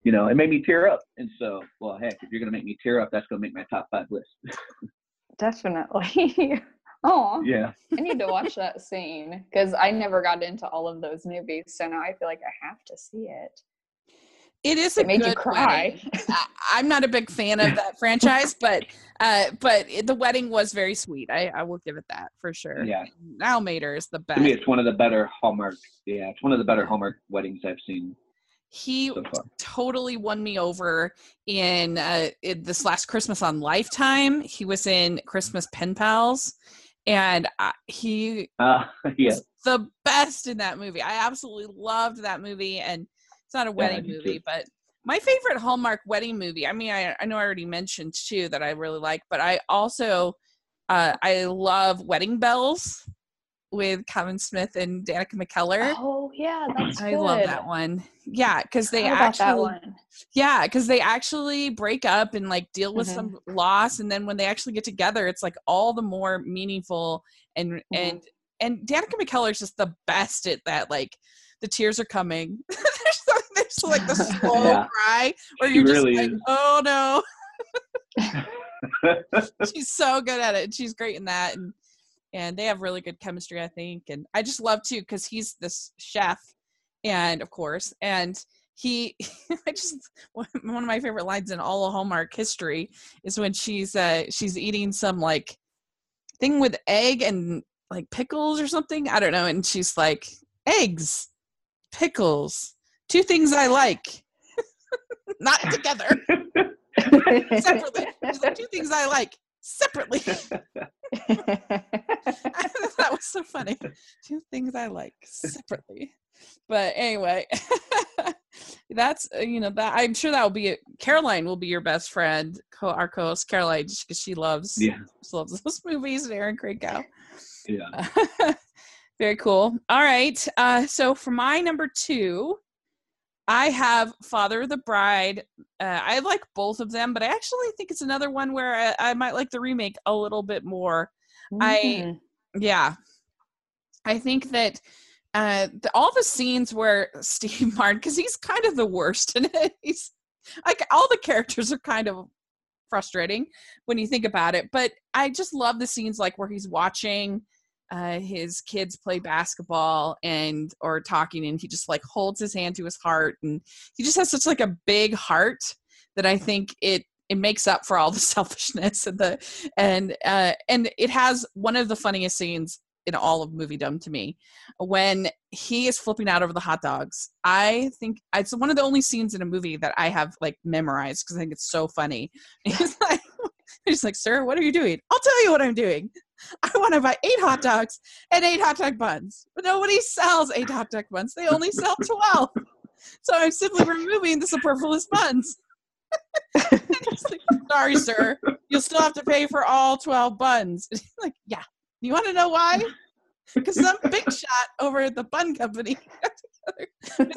you know, it made me tear up. And so, well, heck, if you're gonna make me tear up, that's gonna make my top five list. Definitely. Oh, yeah, I need to watch that scene because I never got into all of those movies, so now I feel like I have to see it. it is a It made you good cry. wedding. I, I'm not a big fan of that franchise, but uh, but it, the wedding was very sweet. I, I will give it that for sure. Yeah. Al Matter is the to best. me, it's one of the better Hallmark. Yeah, it's one of the better Hallmark weddings I've seen He so totally won me over in, uh, in this last Christmas on Lifetime. He was in Christmas Pen Pals, and I, he Uh, yeah, the best in that movie. I absolutely loved that movie, and it's not a wedding do movie, too. but my favorite Hallmark wedding movie. I mean, I, I know I already mentioned two that I really like, but I also uh, I love Wedding Bells with Kavan Smith and Danica McKellar. Oh yeah, that's I good. love that one. Yeah, because they How about that actually yeah, because they actually break up and like deal with mm-hmm. some loss, and then when they actually get together, it's like all the more meaningful. And mm-hmm. and and Danica McKellar's just the best at that. Like the tears are coming. there's, so- there's like the slow Yeah. cry where you're just really like, is. oh no. She's so good at it. She's great in that. And and they have really good chemistry, I think. And I just love too because he's this chef, and of course, and he i just one of my favorite lines in all of hallmark history is when she's uh she's eating some like thing with egg and like pickles or something i don't know and she's like eggs pickles two things i like not together separately like two things i like separately that was so funny two things i like separately but anyway that's uh, you know that i'm sure that will be it. caroline will be your best friend co our co-host caroline because she loves Yeah. she loves those movies and Erin Krakow. Yeah. very cool all right uh so for my number two i have father of the bride uh, i like both of them but i actually think it's another one where I, I might like the remake a little bit more. I- Mm. yeah. I think that uh the, all the scenes where steve martin because he's kind of the worst in it. He's like all the characters are kind of frustrating when you think about it but i just love the scenes like where he's watching uh his kids play basketball and or talking and he just like holds his hand to his heart and he just has such like a big heart that i think it it makes up for all the selfishness and the and uh and it has one of the funniest scenes in all of movie dumb to me. When he is flipping out over the hot dogs i think it's one of the only scenes in a movie that i have like memorized because i think it's so funny. He's like he's like sir what are you doing? I'll tell you what i'm doing i want to buy eight hot dogs and eight hot dog buns. But nobody sells eight hot dog buns. They only sell 12 so i'm simply removing the superfluous buns. And he's like, sorry sir. You'll still have to pay for all 12 buns. And like yeah. You want to know why? Because some big shot over at the bun company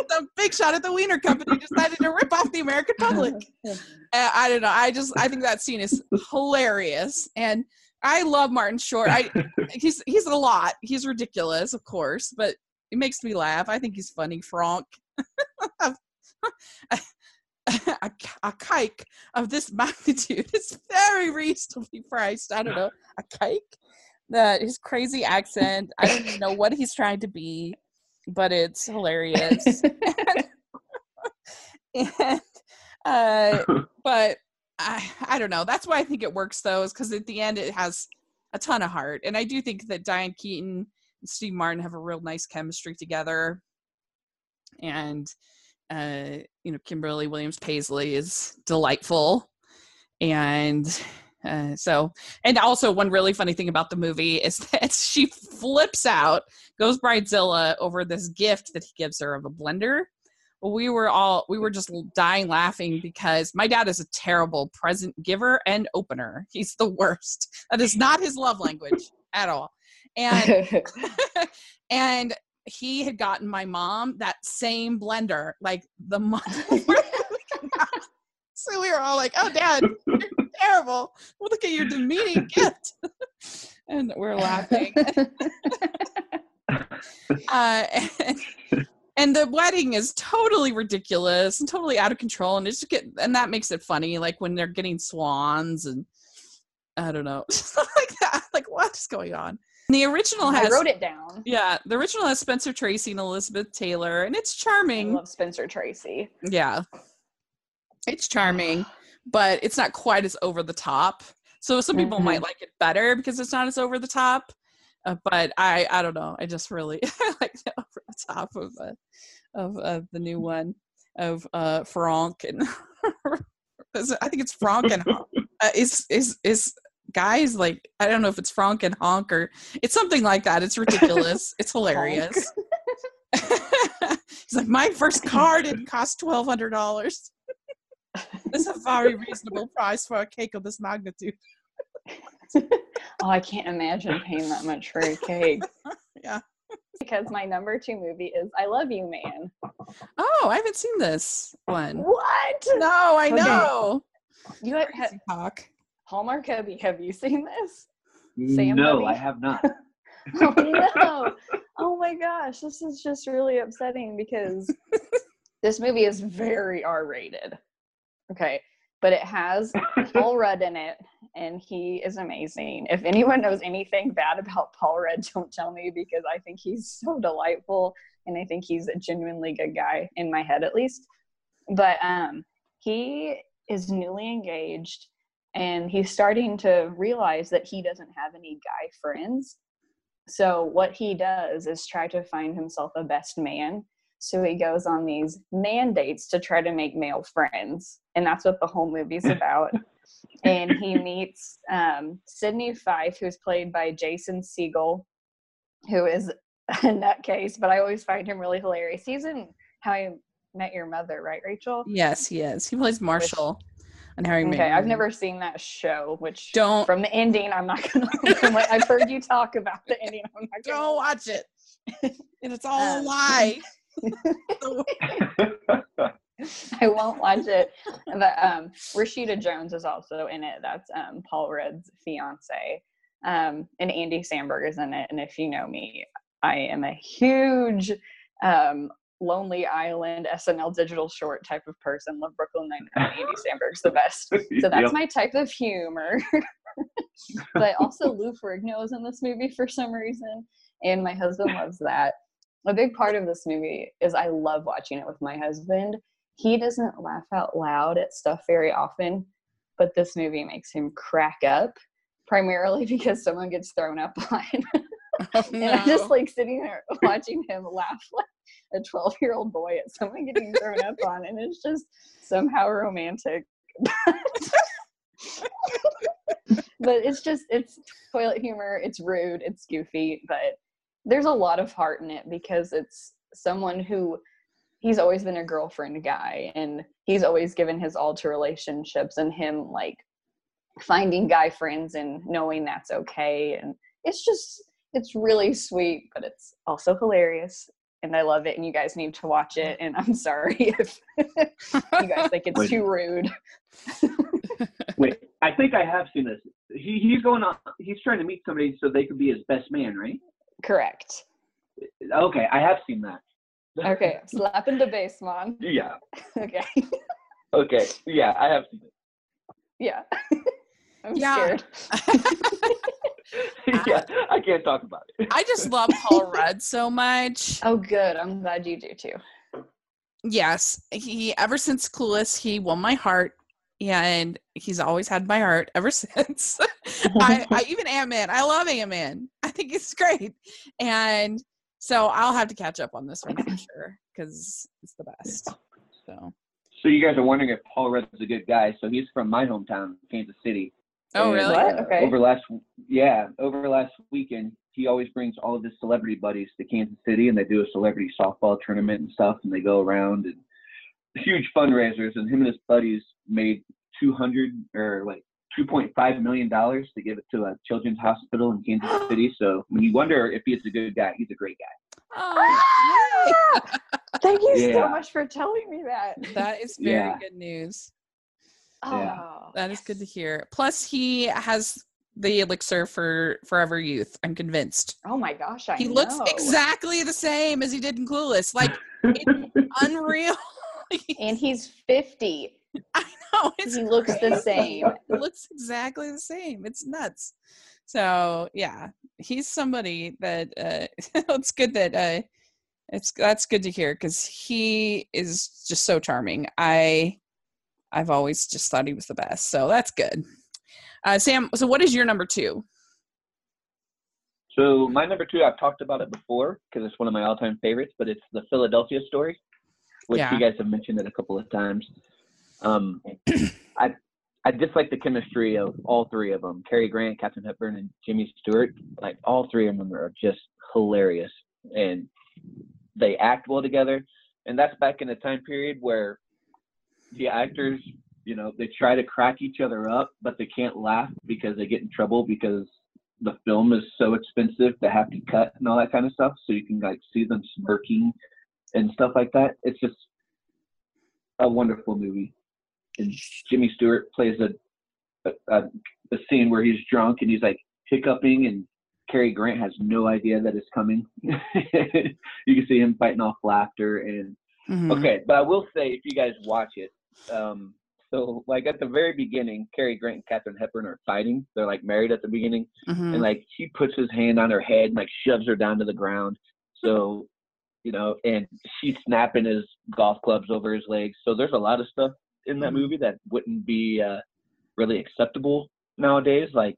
some big shot at the wiener company decided to rip off the american public. Uh, I don't know. I just I think that scene is hilarious, and I love Martin Short. I he's he's a lot. He's ridiculous, of course, but it makes me laugh. I think he's funny. Frank, a, a, kike of this magnitude is very reasonably priced. I don't know a kike. That his crazy accent. I don't even know what he's trying to be, but it's hilarious. and uh but I, I don't know. That's why I think it works though, is because at the end it has a ton of heart, and I do think that Diane Keaton and Steve Martin have a real nice chemistry together, and uh, you know Kimberly Williams Paisley is delightful, and uh, so and also one really funny thing about the movie is that she flips out, goes bridezilla over this gift that he gives her of a blender we were all we were just dying laughing because my dad is a terrible present giver and opener. He's the worst. That is not his love language at all. And and he had gotten my mom that same blender like the month before the movie came out. So we were all like, "Oh, Dad, you're terrible! Well, look at your demeaning gift," and we're laughing. uh, and, and the wedding is totally ridiculous and totally out of control and it's just get and that makes it funny like when they're getting swans and i don't know like that like what is going on? And the original has I wrote it down. yeah the original has spencer tracy and elizabeth taylor and it's I charming love Spencer Tracy. yeah. It's charming but it's not quite as over the top. So some people might mm-hmm. like it better because it's not as over the top uh, but i i don't know i just really like the over the top of uh, of uh, the new one of uh frank and i think it's frank and Honk. uh, is is is guys like i don't know if it's frank and honk or it's something like that it's ridiculous it's hilarious. He's like my first car didn't cost twelve hundred dollars. It's a very reasonable price for a cake of this magnitude Oh, I can't imagine paying that much for a cake. Yeah. Because my number two movie is I Love You Man. oh i haven't seen this one What? no i Okay. know You have, Crazy talk Hallmark have you, have you seen this? Sam no, Levy? I have not. Oh no. Oh my gosh, this is just really upsetting because this movie is very R rated. Okay. But it has Paul Rudd in it and he is amazing. If anyone knows anything bad about Paul Rudd, don't tell me because I think he's so delightful and I think he's a genuinely good guy in my head at least. But um, he is newly engaged and he's starting to realize that he doesn't have any guy friends. So what he does is try to find himself a best man. So he goes on these mandates to try to make male friends, and that's what the whole movie's about. And he meets um, Sydney Fife, who's played by Jason Segel, who is a nutcase, but I always find him really hilarious. He's in How I Met Your Mother, right, Rachel? Yes, he is. He plays Marshall and Harry. Okay, I've never seen that show. Which don't from the ending. I'm not gonna. I've heard you talk about the ending. I'm not gonna don't watch it. and it's all um, a lie. I won't watch it. But um, Rashida Jones is also in it. That's um, Paul Rudd's fiance. Um, and Andy Samberg is in it. And if you know me, I am a huge um, Lonely Island SNL digital short type of person. Love Brooklyn Nine-Nine. Andy Samberg's the best. So that's yep. my type of humor. but also Lou Ferrigno is in this movie for some reason, and my husband loves that. A big part of this movie is I love watching it with my husband. He doesn't laugh out loud at stuff very often, but this movie makes him crack up, primarily because someone gets thrown up on. Oh, no. and I'm just like sitting there watching him laugh like a 12 year old boy at someone getting thrown up on, and it's just somehow romantic. but it's just it's toilet humor it's rude it's goofy but there's a lot of heart in it because it's someone who he's always been a girlfriend guy and he's always given his all to relationships and him like finding guy friends and knowing that's okay and it's just it's really sweet but it's also hilarious and I love it and you guys need to watch it and I'm sorry if you guys think it's Wait. too rude. Wait, I think I have seen this. He he's going on he's trying to meet somebody so they could be his best man, right? Correct. Okay, I have seen that. Okay, slap into base, man. Yeah. okay. okay, yeah, I have seen. Yeah. I'm yeah. scared. yeah, I can't talk about it. I just love Paul Rudd so much. Oh, good. I'm glad you do too. Yes, he ever since Clueless, he won my heart, and he's always had my heart ever since. I, I even Ant Man. I love Ant Man. I think it's great, and so I'll have to catch up on this one for sure because it's the best. So. So you guys are wondering if Paul Rudd is a good guy. So he's from my hometown, Kansas City. Oh, and, really? Uh, okay. Over last, yeah, over last weekend, he always brings all of his celebrity buddies to Kansas City, and they do a celebrity softball tournament and stuff, and they go around and huge fundraisers. And him and his buddies made 200 or like 2.5 million dollars to give it to a children's hospital in Kansas City. So when you wonder if he's a good guy, he's a great guy. Oh, Thank you yeah. so much for telling me that. That is very yeah. good news. Oh, yeah. that is good to hear. Plus, he has the elixir for forever youth. I'm convinced. Oh my gosh, I he know. looks exactly the same as he did in Clueless. Like unreal. and he's 50. I know. he looks the same. He looks exactly the same. It's nuts. So yeah, he's somebody that uh, it's good that uh, it's that's good to hear because he is just so charming. I I've always just thought he was the best, so that's good. Uh, Sam, so what is your number two? So my number two, I've talked about it before because it's one of my all-time favorites, but it's the Philadelphia story, which yeah. you guys have mentioned it a couple of times. Um, I I dislike the chemistry of all three of them: Cary Grant, Katharine Hepburn, and Jimmy Stewart. Like all three of them are just hilarious, and they act well together. And that's back in a time period where the actors, you know, they try to crack each other up, but they can't laugh because they get in trouble because the film is so expensive to have to cut and all that kind of stuff. So you can like see them smirking and stuff like that. It's just a wonderful movie. And Jimmy Stewart plays a, a, a scene where he's drunk and he's like hiccuping and Cary Grant has no idea that it's coming. you can see him fighting off laughter and mm-hmm. okay, but I will say if you guys watch it, um, So like at the very beginning, Cary Grant and Katharine Hepburn are fighting. They're like married at the beginning, Mhm. and like he puts his hand on her head and like shoves her down to the ground. So, you know, and she's snapping his golf clubs over his legs. So there's a lot of stuff in that Mhm. movie that wouldn't be uh, really acceptable nowadays. Like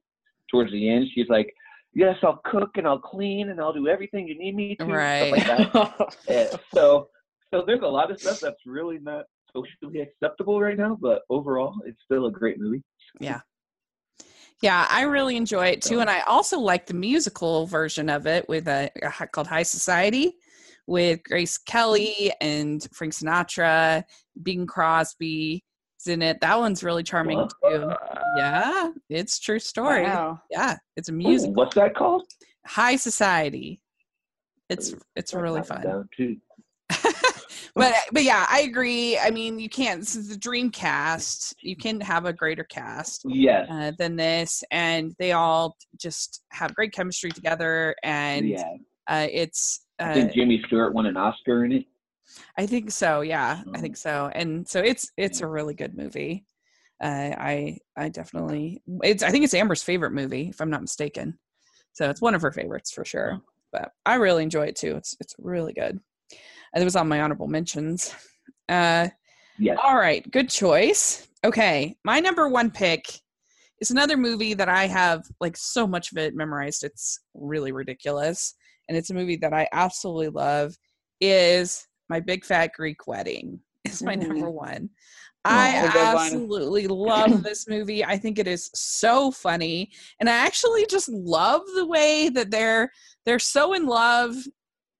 towards the end, she's like, "Yes, I'll cook and I'll clean and I'll do everything you need me to." Right. Like that. So so there's a lot of stuff that's really not socially acceptable right now, but overall it's still a great movie. Yeah, Yeah, I really enjoy it too, and I also like the musical version of it with a, a called High Society with Grace Kelly and Frank Sinatra, Bing Crosby is in it. That one's really charming too. Yeah, it's true story. Wow. Yeah, it's a Ooh, what's that called? High Society. It's it's really fun. too. but but yeah, I agree. I mean, you can't. This is the dream cast. You can have a greater cast. Yes. uh, than this, and they all just have great chemistry together. And yeah. uh, it's, I think Jimmy Stewart won an Oscar in it. I think so. Yeah, I think so. And so it's it's a really good movie. Uh, I I definitely it's I think it's Amber's favorite movie if I'm not mistaken. So it's one of her favorites for sure. But I really enjoy it too. It's it's really good. And it was on my honorable mentions. Uh, Yes. All right, good choice. Okay, my number one pick is another movie that I have like so much of it memorized. It's really ridiculous, and it's a movie that I absolutely love. Is my Big Fat Greek Wedding? Is my Mhm. number one. Oh, I a good one. absolutely love this movie. I think it is so funny, and I actually just love the way that they're they're so in love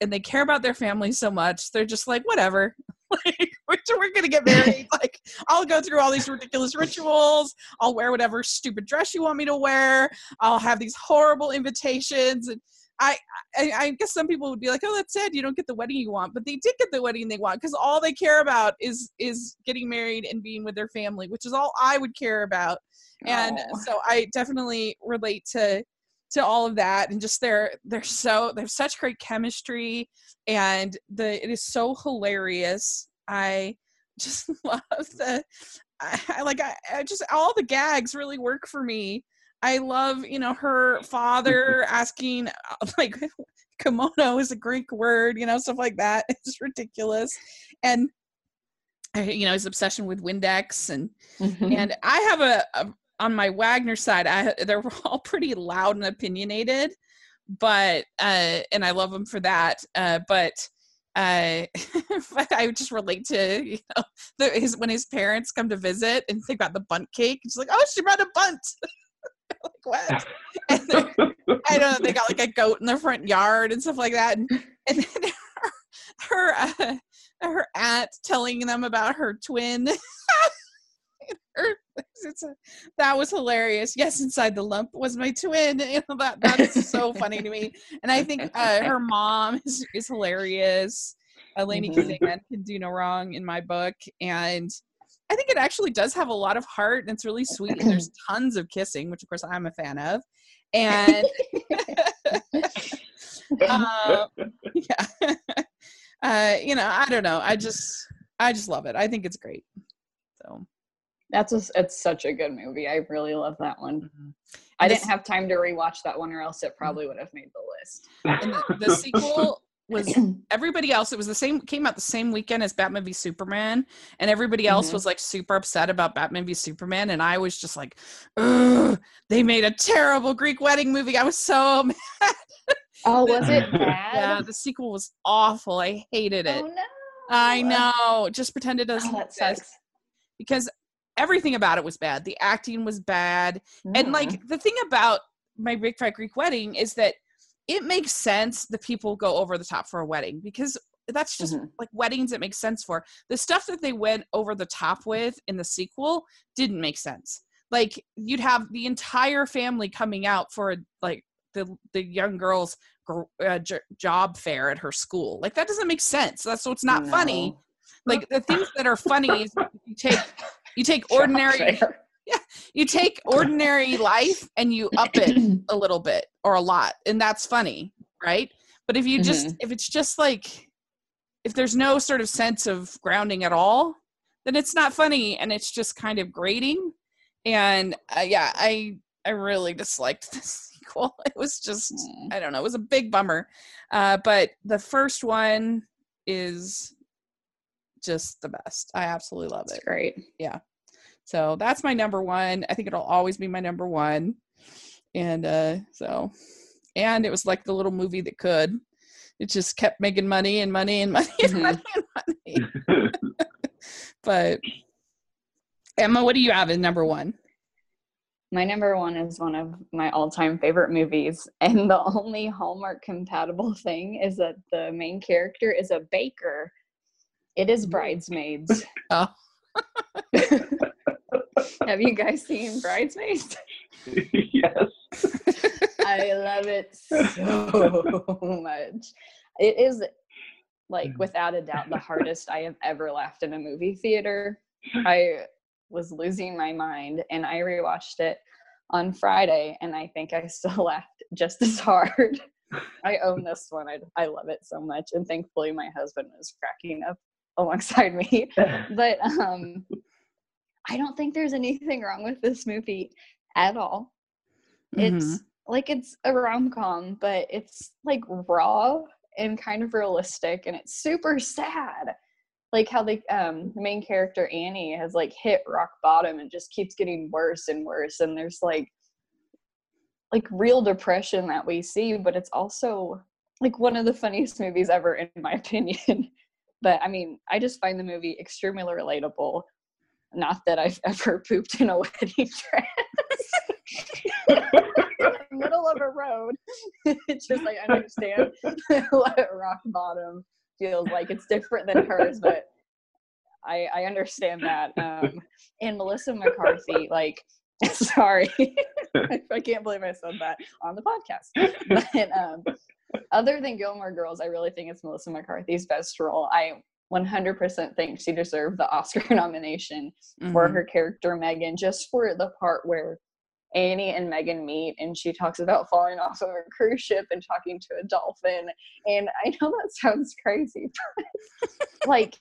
and they care about their family so much. They're just like whatever. like we're, we're gonna get married. like I'll go through all these ridiculous rituals. I'll wear whatever stupid dress you want me to wear. I'll have these horrible invitations and. I, I I guess some people would be like, "Oh, that's sad. You don't get the wedding you want," but they did get the wedding they want because all they care about is is getting married and being with their family, which is all I would care about. And Aw. so I definitely relate to to all of that and just they're they're so they have such great chemistry and the it is so hilarious. I just love the I, I like I, I just all the gags really work for me. I love, you know, her father asking like kimono is a Greek word, you know, stuff like that. It's ridiculous. And you know, his obsession with Windex and Mhm. and I have a, a on my Wagner side. I they're all pretty loud and opinionated, but uh, and I love them for that. Uh, but uh, but I just relate to you know the, his when his parents come to visit and think about the Bundt cake. It's like, oh, she brought a Bundt. like what? I don't know. They got like a goat in their front yard and stuff like that. And, and then her her, uh, her aunt telling them about her twin. Her- it's a, that was hilarious. Yes, inside the lump was my twin. You know, that that's so funny to me. And I think uh, her mom is, is hilarious. Lainie Mhm. Kazan can do no wrong in my book, and I think it actually does have a lot of heart and it's really sweet. And there's tons of kissing, which of course I'm a fan of. And uh, yeah, uh, you know, I don't know. I just, I just love it. I think it's great. So That's a, it's such a good movie. I really love that one. mhm. I This- didn't have time to rewatch that one, or else it probably would have made the list. and the, the sequel was everybody else. It was the same. Came out the same weekend as Batman v Superman, and everybody else Mhm. was like super upset about Batman v Superman, and I was just like, Ugh, they made a terrible Greek wedding movie. I was so mad. Oh, was it bad? Yeah, the sequel was awful. I hated it. Oh no! I know. Just pretend it doesn't Oh, that exist sucks. because everything about it was bad. The acting was bad. And Mhm. like the thing about my Big Fat Greek Wedding is that it makes sense that people go over the top for a wedding because that's just Mhm. like weddings it makes sense for. The stuff that they went over the top with in the sequel didn't make sense. Like you'd have the entire family coming out for like the the young girl's uh, j- job fair at her school. Like that doesn't make sense. That's so it's not funny. Like the things that are funny is you take you take ordinary fair. you take ordinary life and you up it a little bit or a lot and that's funny right but if you just if it's just like if there's no sort of sense of grounding at all then it's not funny and it's just kind of grating. And uh, yeah, I I really disliked the sequel. It was just Mm. I don't know, it was a big bummer. Uh, but the first one is just the best. I absolutely love That's it. great. So that's my number one. I think it'll always be my number one. And uh so and it was like the little movie that could. It just kept making money and money and money and Mhm. money and money. But Emma, what do you have as number one? My number one is one of my all-time favorite movies, and the only Hallmark compatible thing is that the main character is a baker. It is Bridesmaids. Oh. Have you guys seen Bridesmaids? yes. I love it so much. It is like without a doubt the hardest I have ever laughed in a movie theater. I was losing my mind and I rewatched it on Friday and I think I still laughed just as hard. I own this one. I, I love it so much and thankfully my husband was cracking up alongside me. But um I don't think there's anything wrong with this movie at all. It's Mhm. like it's a rom-com but it's like raw and kind of realistic and it's super sad. Like how the um the main character annie has like hit rock bottom and just keeps getting worse and worse and there's like like real depression that we see but it's also like one of the funniest movies ever in my opinion. But i mean i just find the movie extremely relatable not that i've ever pooped in a wedding dress middle of a road. it's just like I understand what rock bottom feels like. It's different than hers, but I I understand that. Um, and Melissa McCarthy, like, sorry, I can't believe I said that on the podcast. But um, other than Gilmore Girls, I really think it's Melissa McCarthy's best role. I 100% think she deserved the Oscar nomination for Mhm. her character Megan, just for the part where Annie and Megan meet and she talks about falling off of a cruise ship and talking to a dolphin. And I know that sounds crazy, but like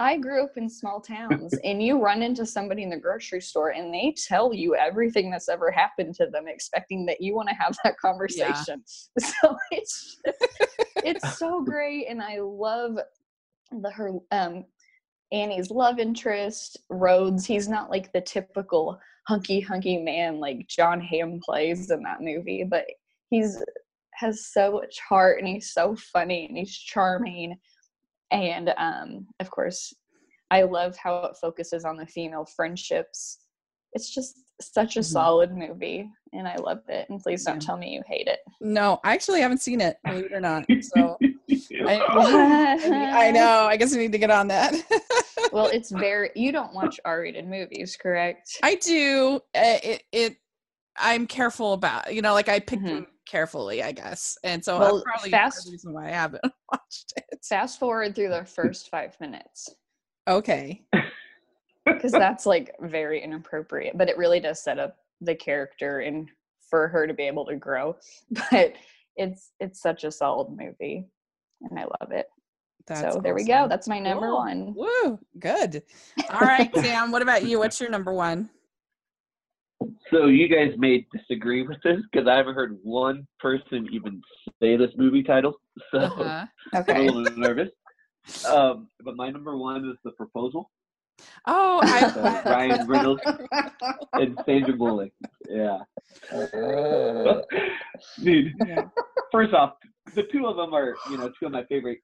I grew up in small towns and you run into somebody in the grocery store and they tell you everything that's ever happened to them, expecting that you want to have that conversation. So it's it's so great and I love the her um Annie's love interest, Rhodes. He's not like the typical hunky hunky man like Jon Hamm plays in that movie, but he's has so much heart and he's so funny and he's charming. And um, of course, I love how it focuses on the female friendships. It's just such a Mhm. solid movie, and I love it. And please don't Yeah. tell me you hate it. No, I actually haven't seen it, believe it or not. So I, I know. I guess we need to get on that. Well, it's very. You don't watch R-rated movies, correct? I do. Uh, it, it. I'm careful about. You know, like I pick Mhm. them carefully, I guess, and so Well, that's probably fast- the reason why I haven't watched it. Fast forward through the first five minutes. Okay. because that's like very inappropriate but it really does set up the character and for her to be able to grow but it's it's such a solid movie and i love it That's so there we go that's my number Cool. one Woo, good. All right, Sam. What about you? What's your number one? So you guys may disagree with this because I haven't heard one person even say this movie title. So Uh-huh. I'm a little nervous. Um, but my number one is The Proposal Oh, with I, Ryan Reynolds and Sandra Bullock. Yeah. Dude, Yeah. first off, the two of them are, you know, two of my favorite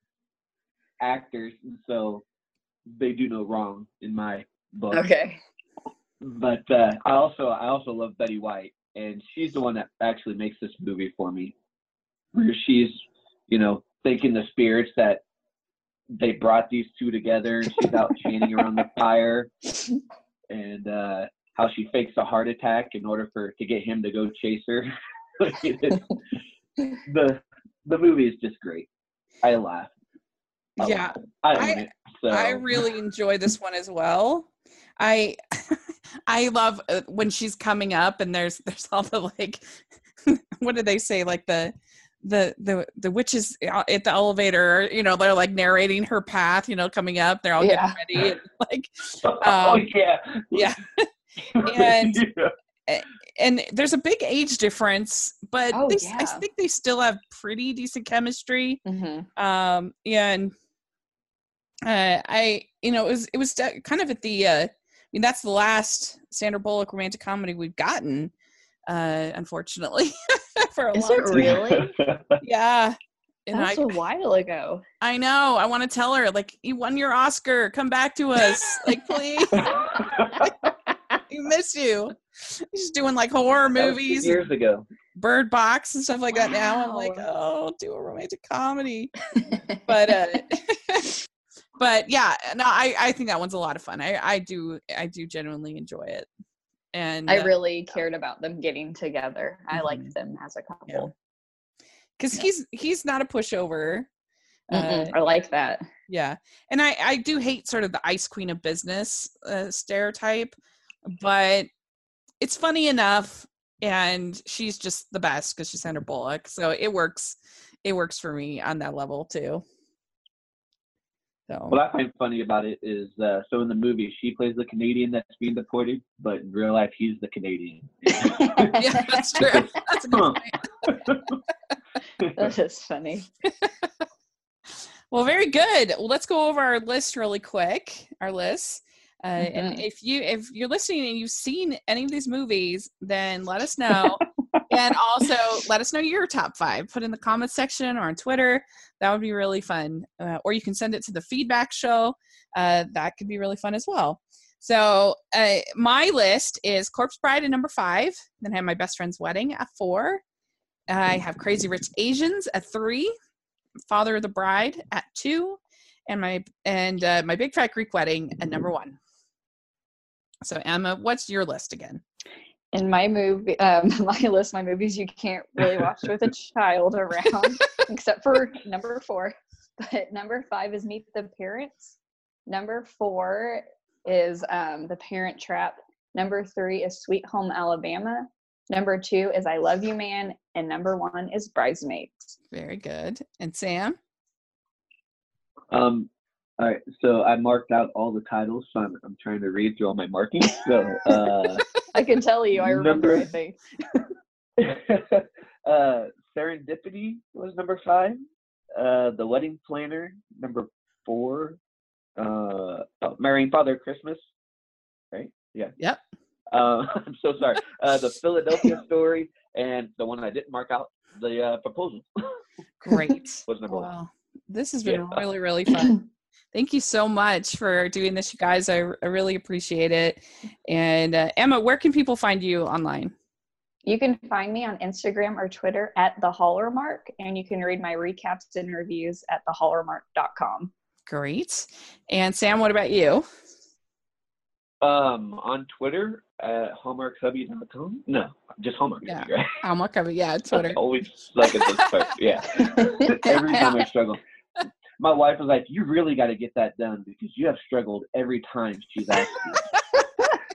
actors, and so they do no wrong in my book. okay But uh, I also I also love Betty White, and she's the one that actually makes this movie for me, where she's, you know, thanking the spirits that they brought these two together, and she's out chanting around the fire, and uh, how she fakes a heart attack in order for to get him to go chase her. The the movie is just great. I laugh. a Yeah, lot. I, I- it, so. I really enjoy this one as well. I I love uh, when she's coming up and there's there's all the like what do they say like the the the the witches uh, at the elevator you know they're like narrating her path you know coming up they're all Yeah. getting ready and, like oh Um, yeah. yeah And- Yeah. And there's a big age difference but Oh, they, s- I yeah. think they still have pretty decent chemistry hmm um and uh i you know it was it was kind of at the uh i mean that's the last sandra bullock romantic comedy we've gotten uh unfortunately for a Is long it time really? yeah and That's I, a while ago. I know. I want to tell her, like, you won your Oscar. Come back to us. Like, please. we miss you. She's doing like horror That was two movies, years ago. Bird Box, and stuff like that. Now I'm like, oh, do a romantic comedy. But, uh, but yeah, no, I I think that one's a lot of fun. I I do I do genuinely enjoy it. And I uh, really cared about them getting together. I Mhm. liked them as a couple. because he's he's not a pushover. Uh, I like that. Yeah, and I I do hate sort of the ice queen of business uh, stereotype, but it's funny enough, and she's just the best because she's Sandra Bullock, so it works. It works for me on that level too. So What I find funny about it is, uh, so in the movie, she plays the Canadian that's being deported, but in real life, he's the Canadian. yeah, that's true. That's a good Huh. point. that is funny. Well, very good. Well, let's go over our list really quick. Our list. Uh, And if you if you're listening and you've seen any of these movies, then let us know. and also let us know your top five. Put in the comments section or on Twitter. That would be really fun. Uh, or you can send it to the feedback show. Uh, that could be really fun as well. So uh, my list is Corpse Bride at number five. Then I have My Best Friend's Wedding at four. I have Crazy Rich Asians at three. Father of the Bride at two, and my and uh, my Big Fat Greek Wedding at number one. So Emma, what's your list again? In my movie, um, my list, my movies you can't really watch with a child around, except for number four. But number five is Meet the Parents. Number four is um, The Parent Trap. Number three is Sweet Home Alabama. Number two is I Love You Man, and number one is Bridesmaids. Very good. And Sam? Um, all right, so I marked out all the titles, so I'm, I'm trying to read through all my markings. So, uh, I can tell you, I remember Number- everything. uh, Serendipity was number five. Uh, the Wedding Planner, number four. Uh, oh, Marrying Father Christmas, right? Yeah. Yep. Uh, I'm so sorry. Uh, the Philadelphia Story, and the one I didn't mark out, the uh, Proposal, Great. was number one. Wow. This has been Yeah. really, really fun. Thank you so much for doing this, you guys. I, I really appreciate it. And uh, Emma, where can people find you online? You can find me on Instagram or Twitter at the Hallmark, and you can read my recaps and reviews at thehallmark.com. Great. And Sam, what about you? Um, on Twitter at hallmarkhubby.com. No, just Hallmark Yeah. Hubby, right? Hallmark of it. Yeah, Twitter. Always suck at this part. Yeah. every time I struggle. My wife was like, "You really got to get that done because you have struggled every time she's asked you."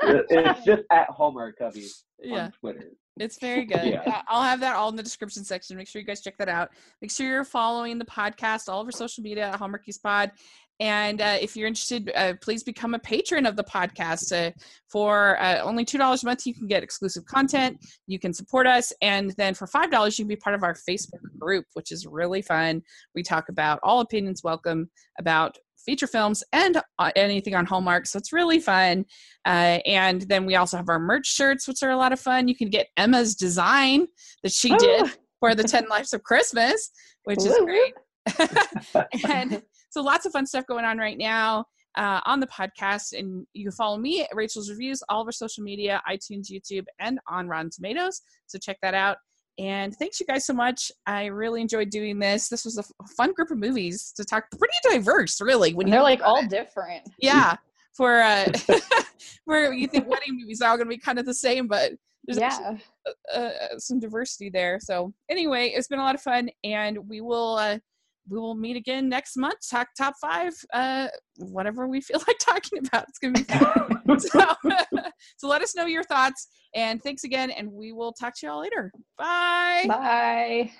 It's just at Hallmark Hubby Yeah. on Twitter. It's very good. Yeah. I'll have that all in the description section. Make sure you guys check that out. Make sure you're following the podcast, all over social media at Hallmarkies Pod. And uh, if you're interested, uh, please become a patron of the podcast. Uh, for uh, only $2 a month, you can get exclusive content. You can support us. And then for $5, you can be part of our Facebook group, which is really fun. We talk about all opinions welcome about feature films and uh, anything on Hallmark. So it's really fun. Uh, and then we also have our merch shirts, which are a lot of fun. You can get Emma's design that she did Ah. for the 10 Lives of Christmas, which is Woo, great. and so lots of fun stuff going on right now uh, on the podcast. And you can follow me at Rachel's Reviews, all of our social media, iTunes, YouTube, and on Rotten Tomatoes. So check that out. And thanks you guys so much. I really enjoyed doing this. This was a f- fun group of movies to talk. Pretty diverse, really. When they're like all it. different. yeah. For uh, where you think wedding movies are all going to be kind of the same, but there's actually Yeah. uh, some diversity there. So anyway, it's been a lot of fun, and we will uh, we will meet again next month. Talk top five, uh, whatever we feel like talking about. It's gonna be fun. so, so let us know your thoughts, and thanks again, and we will talk to y'all later. Bye. Bye.